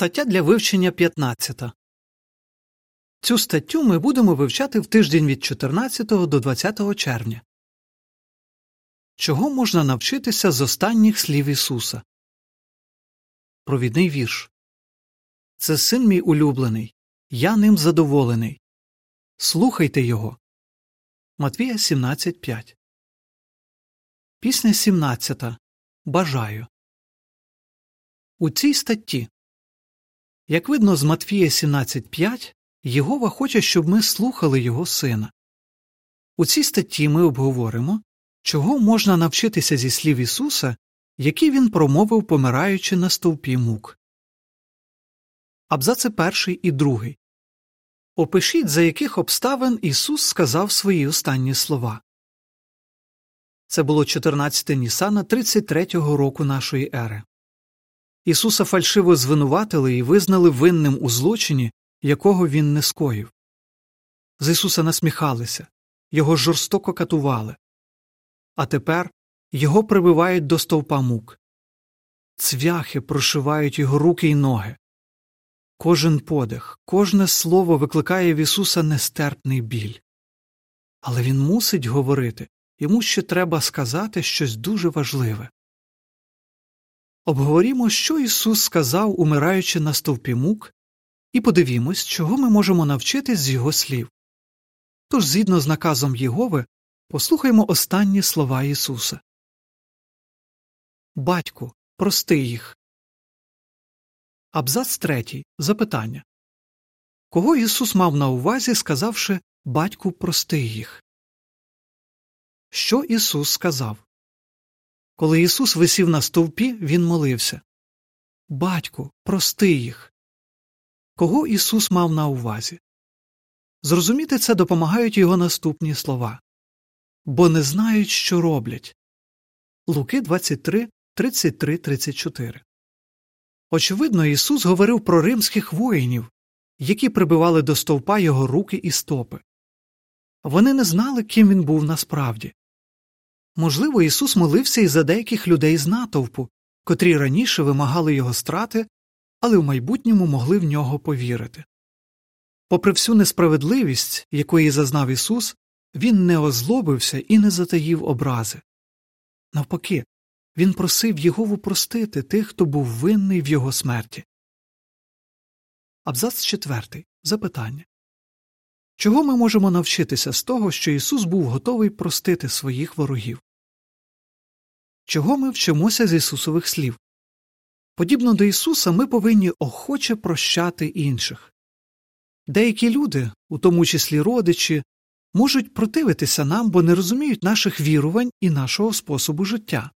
Стаття для вивчення 15. Цю статтю ми будемо вивчати в тиждень від 14 до 20 червня. Чого можна навчитися з останніх слів Ісуса? Провідний вірш. Це син мій улюблений. Я ним задоволений. Слухайте його. Матвія 17.5. Пісня 17. Бажаю. У цій статті як видно з Матфія 17.5, Єгова хоче, щоб ми слухали його сина. У цій статті ми обговоримо, чого можна навчитися зі слів Ісуса, які він промовив, помираючи на стовпі мук. Абзаци перший і другий. Опишіть, за яких обставин Ісус сказав свої останні слова. Це було 14 Нісана 33-го року нашої ери. Ісуса фальшиво звинуватили і визнали винним у злочині, якого він не скоїв. З Ісуса насміхалися, його жорстоко катували. А тепер його прибивають до стовпа мук. Цвяхи прошивають його руки й ноги. Кожен подих, кожне слово викликає в Ісуса нестерпний біль. Але він мусить говорити йому ще треба сказати щось дуже важливе. Обговорімо, що Ісус сказав, умираючи на стовпі мук, і подивімось, чого ми можемо навчитись з Його слів. Тож, згідно з наказом Єгови, послухаймо останні слова Ісуса Батьку, прости їх. Абзац третій. Запитання Кого Ісус мав на увазі, сказавши Батьку, прости їх? Що Ісус сказав? Коли Ісус висів на стовпі, Він молився Батьку, прости їх. Кого Ісус мав на увазі? Зрозуміти це допомагають його наступні слова бо не знають, що роблять. Луки 23, 33, 34. Очевидно, Ісус говорив про римських воїнів, які прибивали до стовпа його руки і стопи. Вони не знали, ким він був насправді. Можливо, Ісус молився і за деяких людей з натовпу, котрі раніше вимагали його страти, але в майбутньому могли в нього повірити. Попри всю несправедливість, якої зазнав Ісус, він не озлобився і не затаїв образи. Навпаки, він просив Єгову простити тих, хто був винний в його смерті. Абзац четвертий. Запитання Чого ми можемо навчитися з того, що Ісус був готовий простити своїх ворогів? Чого ми вчимося з Ісусових слів? Подібно до Ісуса, ми повинні охоче прощати інших. Деякі люди, у тому числі родичі, можуть противитися нам, бо не розуміють наших вірувань і нашого способу життя.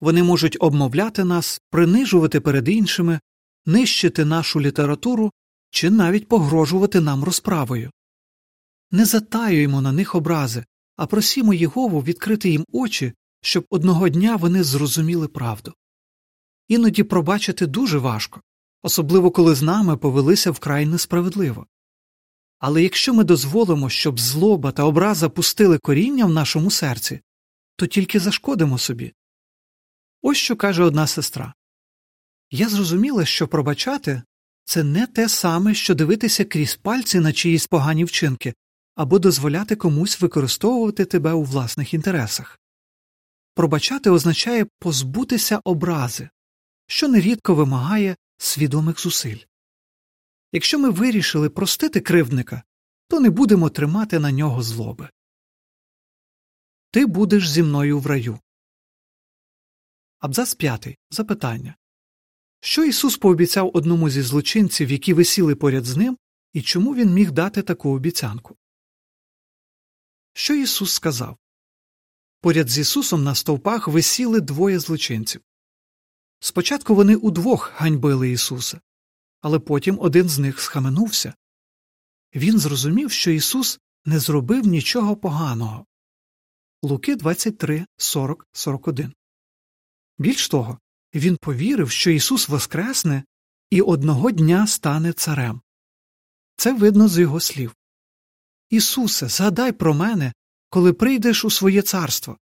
Вони можуть обмовляти нас, принижувати перед іншими, нищити нашу літературу чи навіть погрожувати нам розправою. Не затаюємо на них образи, а просімо Єгову відкрити їм очі, щоб одного дня вони зрозуміли правду. Іноді пробачити дуже важко, особливо коли з нами повелися вкрай несправедливо. Але якщо ми дозволимо, щоб злоба та образа пустили коріння в нашому серці, то тільки зашкодимо собі. Ось що каже одна сестра Я зрозуміла, що пробачати це не те саме, що дивитися крізь пальці на чиїсь погані вчинки або дозволяти комусь використовувати тебе у власних інтересах. Пробачати означає позбутися образи, що нерідко вимагає свідомих зусиль. Якщо ми вирішили простити кривдника, то не будемо тримати на нього злоби. Ти будеш зі мною в раю. Абзац п'ятий. Запитання Що Ісус пообіцяв одному зі злочинців, які висіли поряд з ним, і чому він міг дати таку обіцянку? Що Ісус сказав? Поряд з Ісусом на стовпах висіли двоє злочинців. Спочатку вони удвох ганьбили Ісуса, але потім один з них схаменувся. Він зрозумів, що Ісус не зробив нічого поганого. Луки 23, 40, 41. Більш того, він повірив, що Ісус воскресне і одного дня стане царем. Це видно з його слів. Ісусе, згадай про мене, коли прийдеш у своє царство.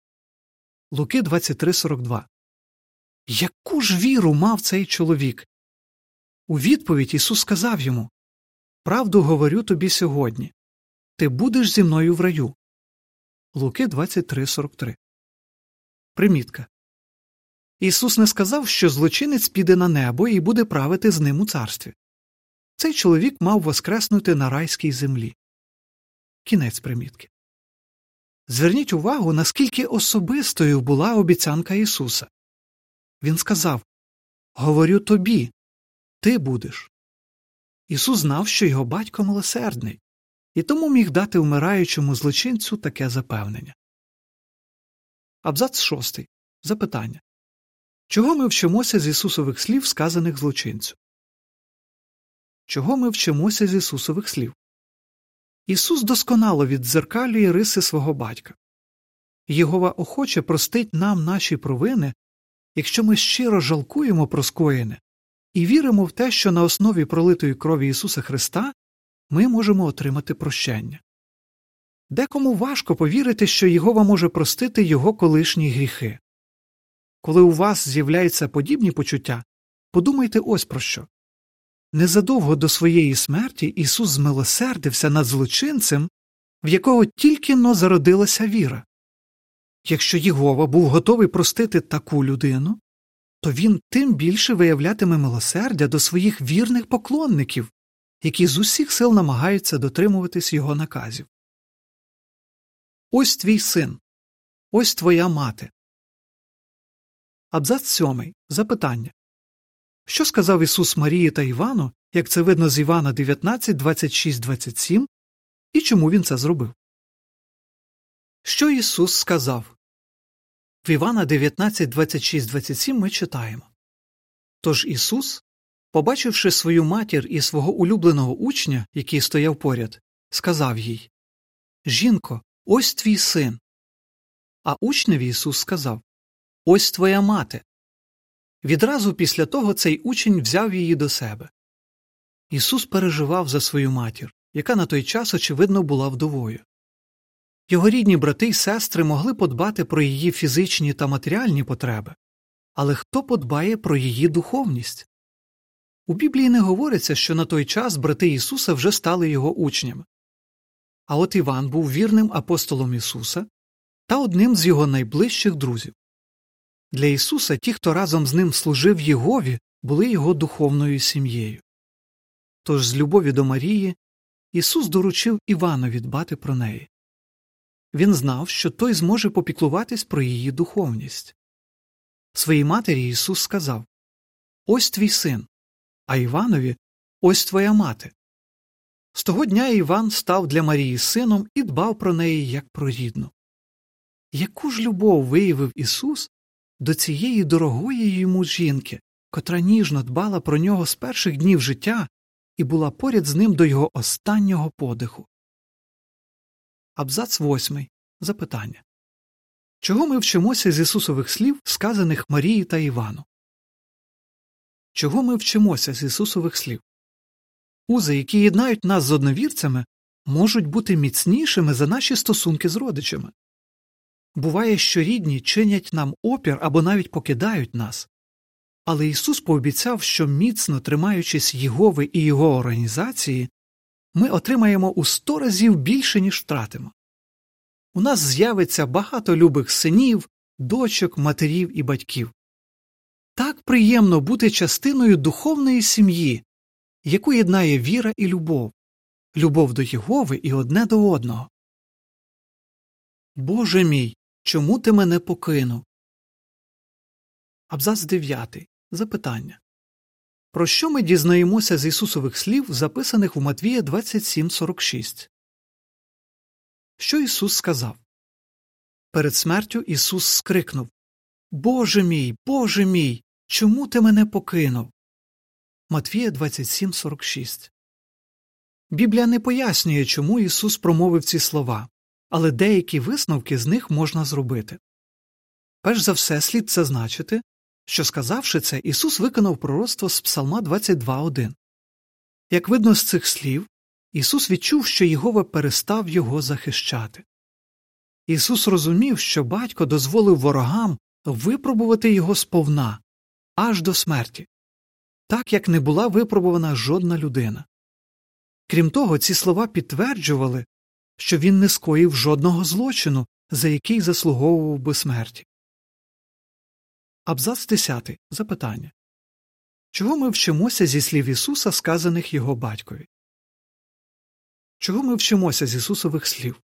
Луки 23.42 Яку ж віру мав цей чоловік? У відповідь Ісус сказав йому Правду говорю тобі сьогодні ти будеш зі мною в раю. Луки 23.43. Примітка. Ісус не сказав, що злочинець піде на небо і буде правити з ним у царстві. Цей чоловік мав воскреснути на райській землі. Кінець примітки. Зверніть увагу, наскільки особистою була обіцянка Ісуса. Він сказав Говорю тобі, ти будеш. Ісус знав, що його батько милосердний, і тому міг дати вмираючому злочинцю таке запевнення. Абзац шостий. Запитання Чого ми вчимося з Ісусових слів, сказаних злочинцю? Чого ми вчимося з Ісусових слів? Ісус досконало віддзеркалює риси свого батька. Єгова охоче простить нам наші провини, якщо ми щиро жалкуємо про скоєне і віримо в те, що на основі пролитої крові Ісуса Христа ми можемо отримати прощення. Декому важко повірити, що Єгова може простити його колишні гріхи. Коли у вас з'являються подібні почуття, подумайте ось про що. Незадовго до своєї смерті Ісус змилосердився над злочинцем, в якого тільки но зародилася віра. Якщо Єгова був готовий простити таку людину, то він тим більше виявлятиме милосердя до своїх вірних поклонників, які з усіх сил намагаються дотримуватись його наказів. Ось твій син, ось твоя мати. Абзац сьомий. Запитання Що сказав Ісус Марії та Івану, як це видно з Івана 19, 26, 27, і чому він це зробив? Що Ісус сказав? В Івана 19, 26, 27 ми читаємо Тож Ісус, побачивши свою матір і свого улюбленого учня, який стояв поряд, сказав їй Жінко, ось твій син. А учневі Ісус сказав Ось твоя мати. Відразу після того цей учень взяв її до себе. Ісус переживав за свою матір, яка на той час, очевидно, була вдовою. Його рідні брати й сестри могли подбати про її фізичні та матеріальні потреби, але хто подбає про її духовність? У Біблії не говориться, що на той час брати Ісуса вже стали його учнями. А от Іван був вірним апостолом Ісуса та одним з його найближчих друзів. Для Ісуса ті, хто разом з ним служив Єгові, були його духовною сім'єю. Тож з любові до Марії Ісус доручив Іванові дбати про неї. Він знав, що той зможе попіклуватись про її духовність. Своїй матері Ісус сказав Ось твій син, а Іванові ось твоя мати. З того дня Іван став для Марії сином і дбав про неї як про рідну. Яку ж любов виявив Ісус до цієї дорогої йому жінки, котра ніжно дбала про нього з перших днів життя і була поряд з ним до його останнього подиху? Абзац восьмий. Запитання Чого ми вчимося з Ісусових слів, сказаних Марії та Івану? Чого ми вчимося з Ісусових слів? Узи, які єднають нас з одновірцями, можуть бути міцнішими за наші стосунки з родичами. Буває, що рідні чинять нам опір або навіть покидають нас. Але Ісус пообіцяв, що міцно тримаючись Єгови і Його організації, ми отримаємо у сто разів більше, ніж втратимо. У нас з'явиться багато любих синів, дочок, матерів і батьків. Так приємно бути частиною духовної сім'ї, яку єднає віра і любов, любов до Єгови і одне до одного. Боже мій, чому ти мене покинув? Абзац 9. Запитання Про що ми дізнаємося з Ісусових слів, записаних у Матвія 27.46? Що Ісус сказав? Перед смертю Ісус скрикнув Боже мій, Боже мій, чому ти мене покинув? Матвія 27.46 Біблія не пояснює, чому Ісус промовив ці слова, але деякі висновки з них можна зробити. Перш за все, слід зазначити, що, сказавши це, Ісус виконав пророцтво з Псалма 22.1. Як видно з цих слів, Ісус відчув, що Єгова перестав його захищати. Ісус розумів, що батько дозволив ворогам випробувати його сповна аж до смерті. так як не була випробувана жодна людина. Крім того, ці слова підтверджували, що він не скоїв жодного злочину, за який заслуговував би смерті. Абзац 10. Запитання Чого ми вчимося зі слів Ісуса, сказаних його батькові? Чого ми вчимося з Ісусових слів?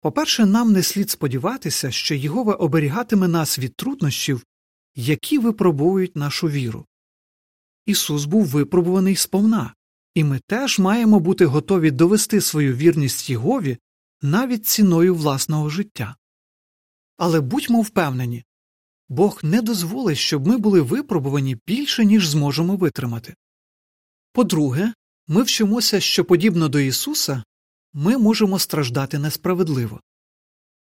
По перше, нам не слід сподіватися, що Єгова оберігатиме нас від труднощів, які випробують нашу віру. Ісус був випробуваний сповна, і ми теж маємо бути готові довести свою вірність Єгові навіть ціною власного життя. Але будьмо впевнені Бог не дозволить, щоб ми були випробувані більше, ніж зможемо витримати. По друге, ми вчимося, що подібно до Ісуса ми можемо страждати несправедливо.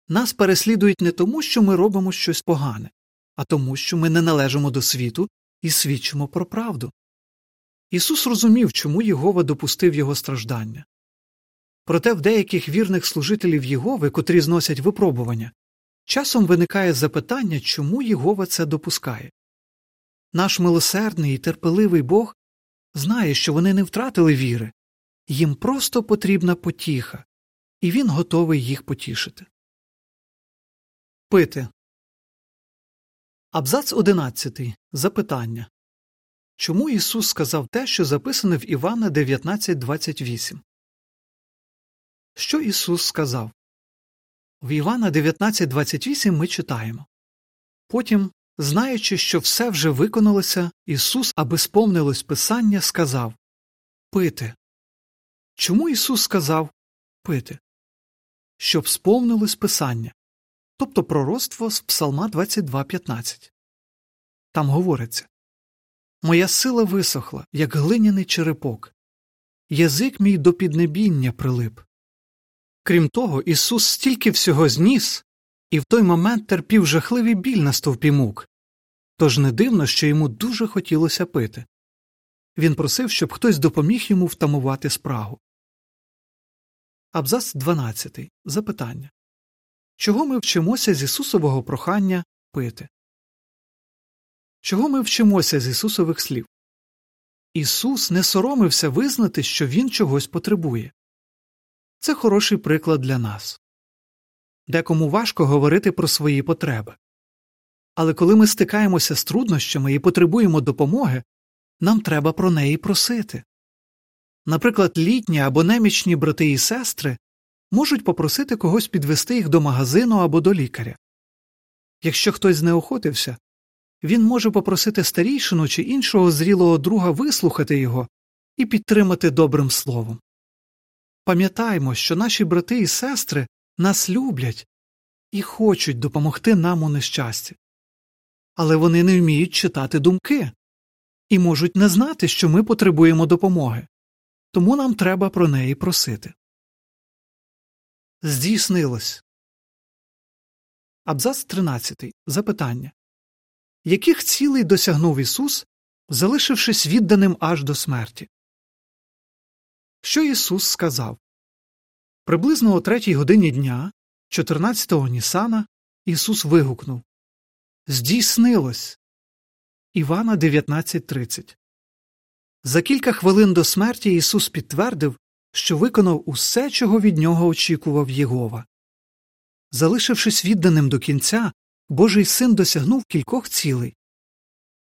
Нас переслідують не тому, що ми робимо щось погане, а тому, що ми не належимо до світу і свідчимо про правду. Ісус розумів, чому Єгова допустив його страждання. Проте в деяких вірних служителів Єгови, котрі зносять випробування, часом виникає запитання, чому Єгова це допускає. Наш милосердний і терпеливий Бог знає, що вони не втратили віри, їм просто потрібна потіха, і він готовий їх потішити. Пити. Абзац 11. Запитання Чому Ісус сказав те, що записане в Івана 19.28? Що Ісус сказав? В Івана 19.28 ми читаємо Потім, знаючи, що все вже виконалося, Ісус, аби сповнилось Писання, сказав Пити. Чому Ісус сказав пити? Щоб сповнилось Писання, тобто пророцтво з Псалма 22.15. Там говориться Моя сила висохла, як глиняний черепок, язик мій до піднебіння прилип. Крім того, Ісус стільки всього зніс і в той момент терпів жахливий біль на стовпі мук, тож не дивно, що йому дуже хотілося пити. Він просив, щоб хтось допоміг йому втамувати спрагу. Абзац 12. Запитання Чого ми вчимося з Ісусового прохання пити? Чого ми вчимося з Ісусових слів? Ісус не соромився визнати, що Він чогось потребує. Це хороший приклад для нас. Декому важко говорити про свої потреби. Але коли ми стикаємося з труднощами і потребуємо допомоги, нам треба про неї просити. Наприклад, літні або немічні брати і сестри можуть попросити когось підвести їх до магазину або до лікаря. Якщо хтось знеохотився, він може попросити старійшину чи іншого зрілого друга вислухати його і підтримати добрим словом. Пам'ятаймо, що наші брати і сестри нас люблять і хочуть допомогти нам у нещасті, але вони не вміють читати думки і можуть не знати, що ми потребуємо допомоги, тому нам треба про неї просити. Здійснилось. Абзац 13. Запитання Яких цілей досягнув Ісус, залишившись відданим аж до смерті? Що Ісус сказав? Приблизно о третій годині дня, 14-го Нісана, Ісус вигукнув Здійснилось. Івана 19.30 За кілька хвилин до смерті Ісус підтвердив, що виконав усе, чого від нього очікував Єгова. Залишившись відданим до кінця, Божий син досягнув кількох цілей.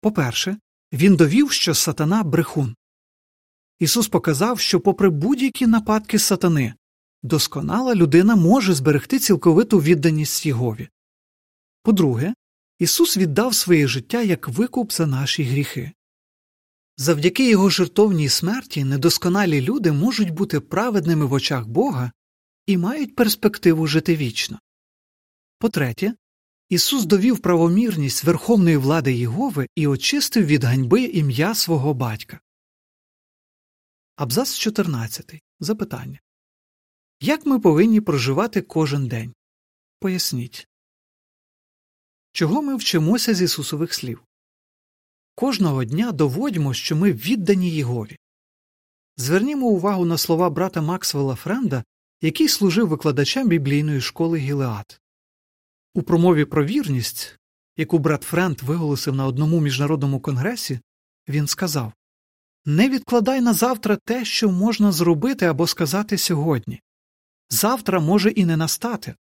По перше, він довів, що сатана брехун. Ісус показав, що, попри будь-які нападки сатани, досконала людина може зберегти цілковиту відданість Єгові. По друге, Ісус віддав своє життя як викуп за наші гріхи. Завдяки його жертовній смерті недосконалі люди можуть бути праведними в очах Бога і мають перспективу жити вічно. По третє, Ісус довів правомірність верховної влади Єгови і очистив від ганьби ім'я свого батька. Абзац 14. Запитання Як ми повинні проживати кожен день? Поясніть. Чого ми вчимося з Ісусових слів? Кожного дня доводьмо, що ми віддані Єгові. Звернімо увагу на слова брата Максвелла Френда, який служив викладачем біблійної школи Гілеат. У промові про вірність, яку брат Френд виголосив на одному міжнародному конгресі, він сказав Не відкладай на завтра те, що можна зробити або сказати сьогодні. Завтра може і не настати.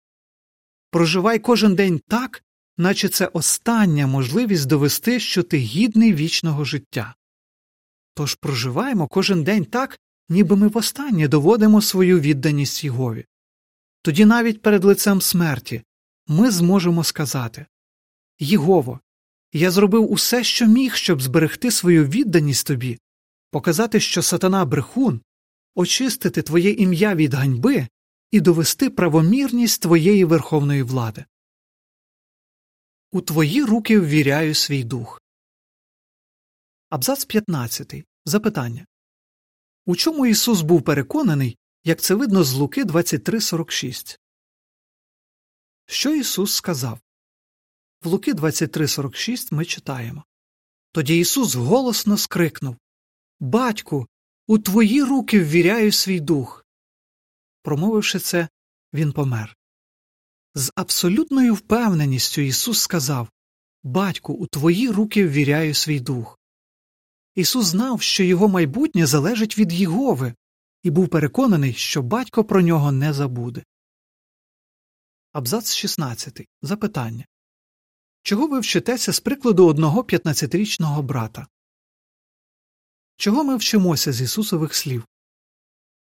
Проживай кожен день так, наче це остання можливість довести, що ти гідний вічного життя. Тож проживаємо кожен день так, ніби ми востаннє доводимо свою відданість Єгові. Тоді навіть перед лицем смерті ми зможемо сказати Єгово, я зробив усе, що міг, щоб зберегти свою відданість тобі, показати, що сатана брехун, очистити твоє ім'я від ганьби і довести правомірність твоєї верховної влади. У твої руки ввіряю свій дух. Абзац 15. Запитання У чому Ісус був переконаний, як це видно з Луки 23.46? Що Ісус сказав? В Луки 23.46 ми читаємо Тоді Ісус голосно скрикнув Батьку, у твої руки ввіряю свій дух. Промовивши це, він помер. З абсолютною впевненістю Ісус сказав Батьку, у твої руки ввіряю свій дух. Ісус знав, що його майбутнє залежить від Єгови, і був переконаний, що батько про нього не забуде. Абзац 16. Запитання Чого ви вчитеся з прикладу одного 15-річного брата? Чого ми вчимося з Ісусових слів?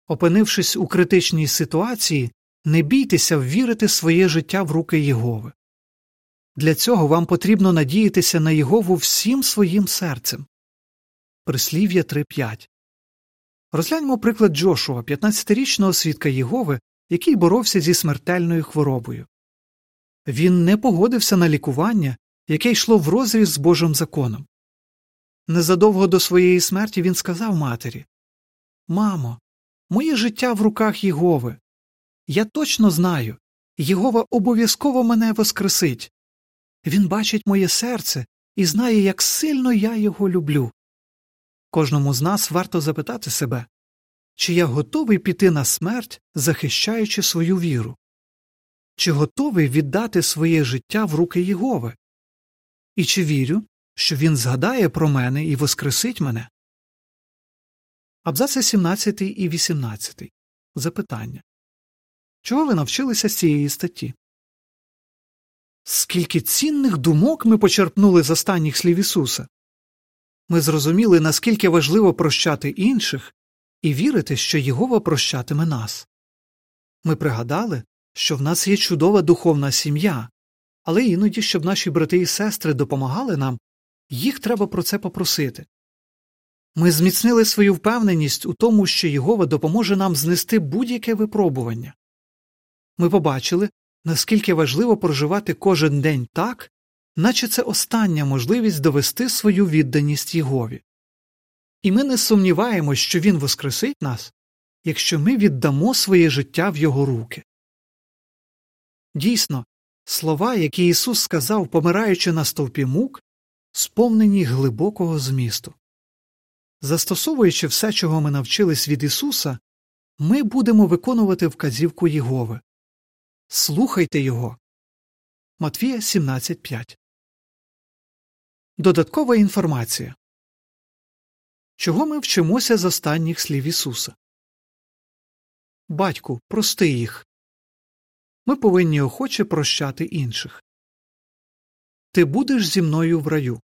Опинившись у критичній ситуації, не бійтеся ввірити своє життя в руки Єгови. Для цього вам потрібно надіятися на Єгову всім своїм серцем. Прислів'я 3.5 Розгляньмо приклад Джошуа, 15-річного свідка Єгови, який боровся зі смертельною хворобою. Він не погодився на лікування, яке йшло врозріз з Божим законом. Незадовго до своєї смерті він сказав матері Мамо, моє життя в руках Єгови. Я точно знаю Єгова обов'язково мене воскресить. Він бачить моє серце і знає, як сильно я його люблю. Кожному з нас варто запитати себе, чи я готовий піти на смерть, захищаючи свою віру, чи готовий віддати своє життя в руки Єгови, і чи вірю, що він згадає про мене і воскресить мене. Абзаци 17 і 18. Запитання Чого ви навчилися з цієї статті? Скільки цінних думок ми почерпнули з останніх слів Ісуса. Ми зрозуміли, наскільки важливо прощати інших і вірити, що Єгова прощатиме нас. Ми пригадали, що в нас є чудова духовна сім'я, але іноді, щоб наші брати і сестри допомагали нам, їх треба про це попросити. Ми зміцнили свою впевненість у тому, що Єгова допоможе нам знести будь-яке випробування. Ми побачили, наскільки важливо проживати кожен день так, наче це остання можливість довести свою відданість Єгові. І ми не сумніваємось, що Він воскресить нас, якщо ми віддамо своє життя в Його руки. Дійсно, слова, які Ісус сказав, помираючи на стовпі мук, сповнені глибокого змісту. Застосовуючи все, чого ми навчились від Ісуса, ми будемо виконувати вказівку Єгови. Слухайте Його. Матвія 17.5 Додаткова інформація Чого ми вчимося з останніх слів Ісуса? Батьку, прости їх. Ми повинні охоче прощати інших. Ти будеш зі мною в раю.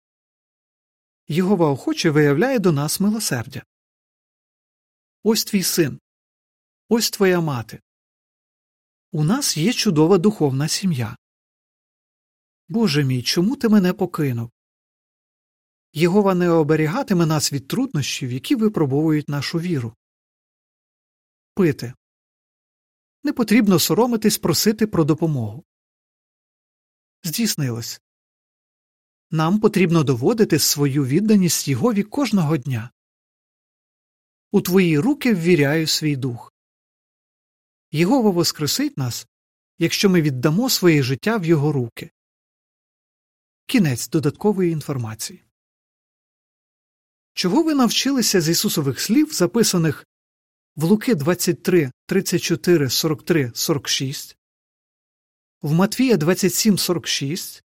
Єгова охоче виявляє до нас милосердя. Ось твій син. Ось твоя мати. У нас є чудова духовна сім'я. Боже мій, чому ти мене покинув? Єгова не оберігатиме нас від труднощів, які випробовують нашу віру. Пити. Не потрібно соромитись просити про допомогу. Здійснилось. Нам потрібно доводити свою відданість Єгові кожного дня. У твої руки ввіряю свій дух. Єгова воскресить нас, якщо ми віддамо своє життя в його руки. Кінець додаткової інформації. Чого ви навчилися з Ісусових слів, записаних в Луки 23, 34, 43, 46, в Матвія 27, 46,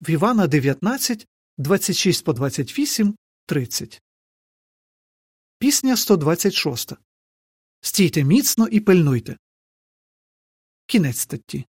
в Івана 19, 26 по 28 30. Пісня 126. Стійте міцно і пильнуйте. Кінець статті.